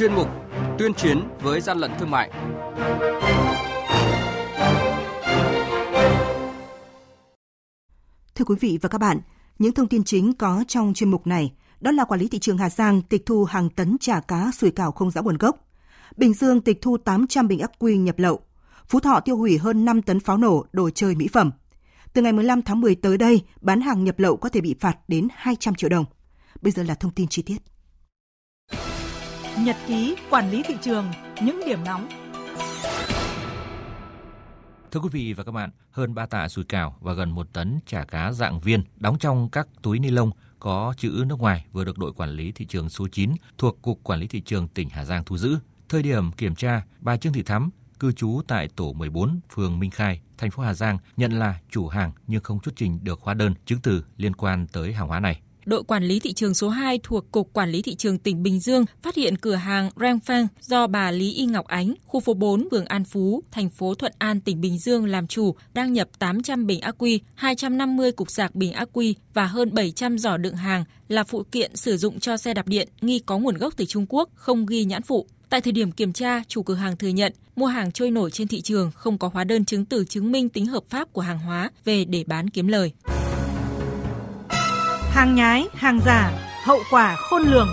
chuyên mục Tuyên chiến với gian lận thương mại. Thưa quý vị và các bạn, những thông tin chính có trong chuyên mục này đó là quản lý thị trường Hà Giang tịch thu hàng tấn chả cá sủi cảo không rõ nguồn gốc. Bình Dương tịch thu 800 bình ắc quy nhập lậu. Phú Thọ tiêu hủy hơn 5 tấn pháo nổ, đồ chơi mỹ phẩm. Từ ngày 15 tháng 10 tới đây, bán hàng nhập lậu có thể bị phạt đến 200 triệu đồng. Bây giờ là thông tin chi tiết. Nhật ký quản lý thị trường, những điểm nóng. Thưa quý vị và các bạn, hơn 3 tạ sủi cảo và gần 1 tấn chả cá dạng viên đóng trong các túi ni lông có chữ nước ngoài vừa được đội quản lý thị trường số 9 thuộc Cục Quản lý Thị trường tỉnh Hà Giang thu giữ. Thời điểm kiểm tra, bà Trương Thị Thắm, cư trú tại tổ 14, phường Minh Khai, thành phố Hà Giang, nhận là chủ hàng nhưng không xuất trình được hóa đơn chứng từ liên quan tới hàng hóa này đội quản lý thị trường số 2 thuộc Cục Quản lý Thị trường tỉnh Bình Dương phát hiện cửa hàng Rangfang do bà Lý Y Ngọc Ánh, khu phố 4, phường An Phú, thành phố Thuận An, tỉnh Bình Dương làm chủ, đang nhập 800 bình ắc quy, 250 cục sạc bình ắc quy và hơn 700 giỏ đựng hàng là phụ kiện sử dụng cho xe đạp điện nghi có nguồn gốc từ Trung Quốc, không ghi nhãn phụ. Tại thời điểm kiểm tra, chủ cửa hàng thừa nhận mua hàng trôi nổi trên thị trường không có hóa đơn chứng từ chứng minh tính hợp pháp của hàng hóa về để bán kiếm lời hàng nhái, hàng giả, hậu quả khôn lường.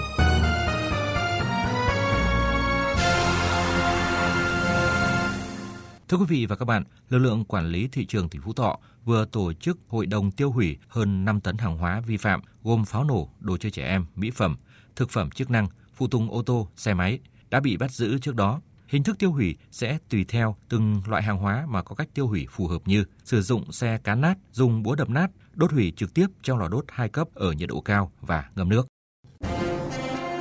Thưa quý vị và các bạn, lực lượng quản lý thị trường tỉnh Phú Thọ vừa tổ chức hội đồng tiêu hủy hơn 5 tấn hàng hóa vi phạm gồm pháo nổ, đồ chơi trẻ em, mỹ phẩm, thực phẩm chức năng, phụ tùng ô tô, xe máy đã bị bắt giữ trước đó. Hình thức tiêu hủy sẽ tùy theo từng loại hàng hóa mà có cách tiêu hủy phù hợp như sử dụng xe cán nát, dùng búa đập nát, đốt hủy trực tiếp trong lò đốt hai cấp ở nhiệt độ cao và ngâm nước.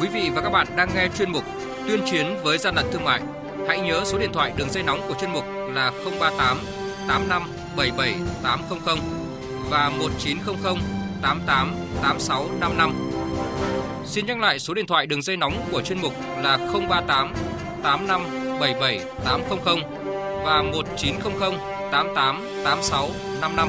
Quý vị và các bạn đang nghe chuyên mục Tuyên chiến với gian lận thương mại. Hãy nhớ số điện thoại đường dây nóng của chuyên mục là 038 85 77 800 và 1900 88 86 55. Xin nhắc lại số điện thoại đường dây nóng của chuyên mục là 038 85 77 800 và 1900 88 86 55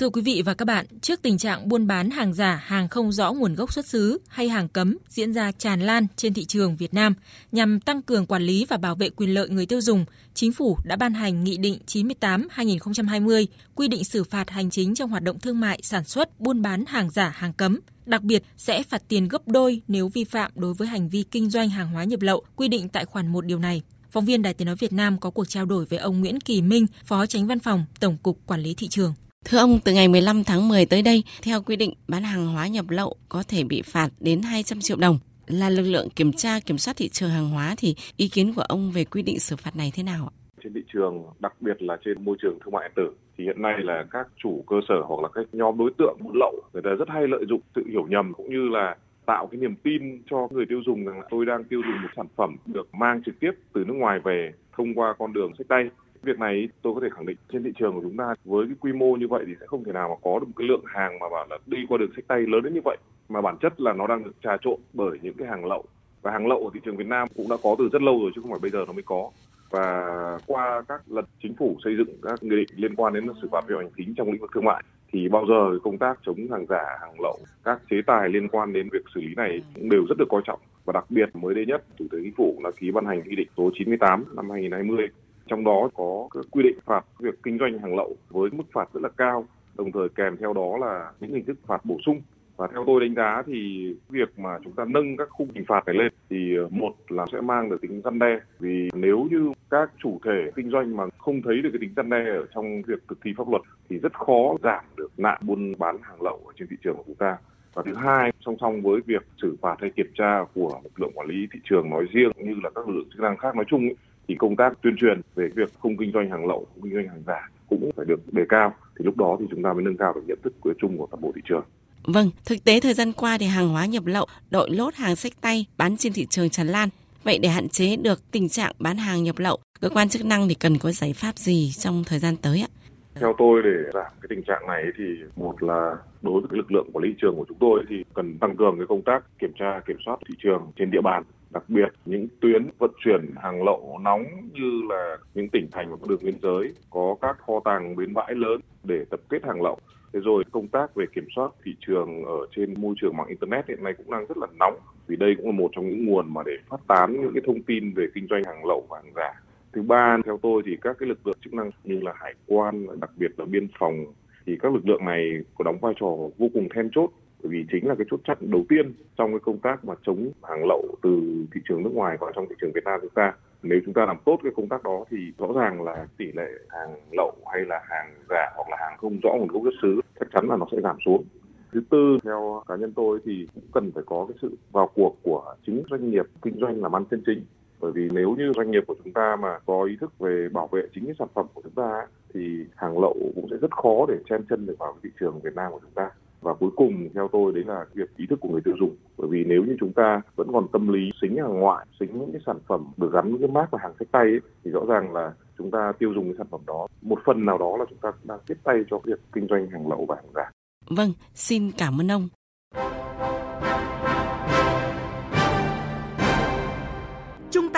Thưa quý vị và các bạn, trước tình trạng buôn bán hàng giả, hàng không rõ nguồn gốc xuất xứ hay hàng cấm diễn ra tràn lan trên thị trường Việt Nam, nhằm tăng cường quản lý và bảo vệ quyền lợi người tiêu dùng, Chính phủ đã ban hành Nghị định 98-2020 quy định xử phạt hành chính trong hoạt động thương mại, sản xuất, buôn bán hàng giả, hàng cấm. Đặc biệt sẽ phạt tiền gấp đôi nếu vi phạm đối với hành vi kinh doanh hàng hóa nhập lậu quy định tại khoản 1 điều này. Phóng viên Đài Tiếng Nói Việt Nam có cuộc trao đổi với ông Nguyễn Kỳ Minh, Phó Tránh Văn phòng Tổng cục Quản lý Thị trường. Thưa ông, từ ngày 15 tháng 10 tới đây, theo quy định bán hàng hóa nhập lậu có thể bị phạt đến 200 triệu đồng. Là lực lượng kiểm tra kiểm soát thị trường hàng hóa thì ý kiến của ông về quy định xử phạt này thế nào ạ? Trên thị trường, đặc biệt là trên môi trường thương mại điện tử thì hiện nay là các chủ cơ sở hoặc là các nhóm đối tượng buôn lậu người ta rất hay lợi dụng sự hiểu nhầm cũng như là tạo cái niềm tin cho người tiêu dùng rằng là tôi đang tiêu dùng một sản phẩm được mang trực tiếp từ nước ngoài về thông qua con đường sách tay Việc này tôi có thể khẳng định trên thị trường của chúng ta với cái quy mô như vậy thì sẽ không thể nào mà có được một cái lượng hàng mà bảo là đi qua đường sách tay lớn đến như vậy mà bản chất là nó đang được trà trộn bởi những cái hàng lậu. Và hàng lậu ở thị trường Việt Nam cũng đã có từ rất lâu rồi chứ không phải bây giờ nó mới có. Và qua các lần chính phủ xây dựng các nghị định liên quan đến xử phạt vi phạm hành chính trong lĩnh vực thương mại thì bao giờ công tác chống hàng giả, hàng lậu, các chế tài liên quan đến việc xử lý này cũng đều rất được coi trọng. Và đặc biệt mới đây nhất Thủ tướng Chính phủ đã ký ban hành nghị định số 98 năm 2020 trong đó có quy định phạt việc kinh doanh hàng lậu với mức phạt rất là cao, đồng thời kèm theo đó là những hình thức phạt bổ sung. Và theo tôi đánh giá thì việc mà chúng ta nâng các khung hình phạt này lên thì ờ, một là sẽ mang được tính răn đe. Vì nếu như các chủ thể kinh doanh mà không thấy được cái tính răn đe ở trong việc thực thi pháp luật thì rất khó giảm được nạn buôn bán hàng lậu ở trên thị trường của chúng ta. Và thứ hai song song với việc xử phạt hay kiểm tra của lực lượng quản lý thị trường nói riêng như là các lực lượng chức năng khác nói chung thì công tác tuyên truyền về việc không kinh doanh hàng lậu, không kinh doanh hàng giả cũng phải được đề cao. Thì lúc đó thì chúng ta mới nâng cao được nhận thức của chung của toàn bộ thị trường. Vâng, thực tế thời gian qua thì hàng hóa nhập lậu, đội lốt hàng sách tay bán trên thị trường tràn lan. Vậy để hạn chế được tình trạng bán hàng nhập lậu, cơ quan chức năng thì cần có giải pháp gì trong thời gian tới ạ? Theo tôi để giảm cái tình trạng này thì một là đối với lực lượng quản lý thị trường của chúng tôi thì cần tăng cường cái công tác kiểm tra kiểm soát thị trường trên địa bàn đặc biệt những tuyến vận chuyển hàng lậu nóng như là những tỉnh thành và các đường biên giới có các kho tàng bến bãi lớn để tập kết hàng lậu Thế rồi công tác về kiểm soát thị trường ở trên môi trường mạng internet hiện nay cũng đang rất là nóng vì đây cũng là một trong những nguồn mà để phát tán những cái thông tin về kinh doanh hàng lậu và hàng giả. Thứ ba theo tôi thì các cái lực lượng chức năng như là hải quan, đặc biệt là biên phòng thì các lực lượng này có đóng vai trò vô cùng then chốt, bởi vì chính là cái chốt chặn đầu tiên trong cái công tác mà chống hàng lậu từ thị trường nước ngoài vào trong thị trường Việt Nam chúng ta. Nếu chúng ta làm tốt cái công tác đó thì rõ ràng là tỷ lệ hàng lậu hay là hàng giả hoặc là hàng không rõ nguồn gốc xuất xứ chắc chắn là nó sẽ giảm xuống. Thứ tư, theo cá nhân tôi thì cũng cần phải có cái sự vào cuộc của chính doanh nghiệp kinh doanh làm ăn chân chính bởi vì nếu như doanh nghiệp của chúng ta mà có ý thức về bảo vệ chính cái sản phẩm của chúng ta thì hàng lậu cũng sẽ rất khó để chen chân được vào thị trường Việt Nam của chúng ta. Và cuối cùng theo tôi đấy là việc ý thức của người tiêu dùng. Bởi vì nếu như chúng ta vẫn còn tâm lý xính hàng ngoại xính những cái sản phẩm được gắn những cái mác và hàng sách tay ấy, thì rõ ràng là chúng ta tiêu dùng cái sản phẩm đó một phần nào đó là chúng ta đang tiếp tay cho việc kinh doanh hàng lậu và hàng giả. Vâng xin cảm ơn ông.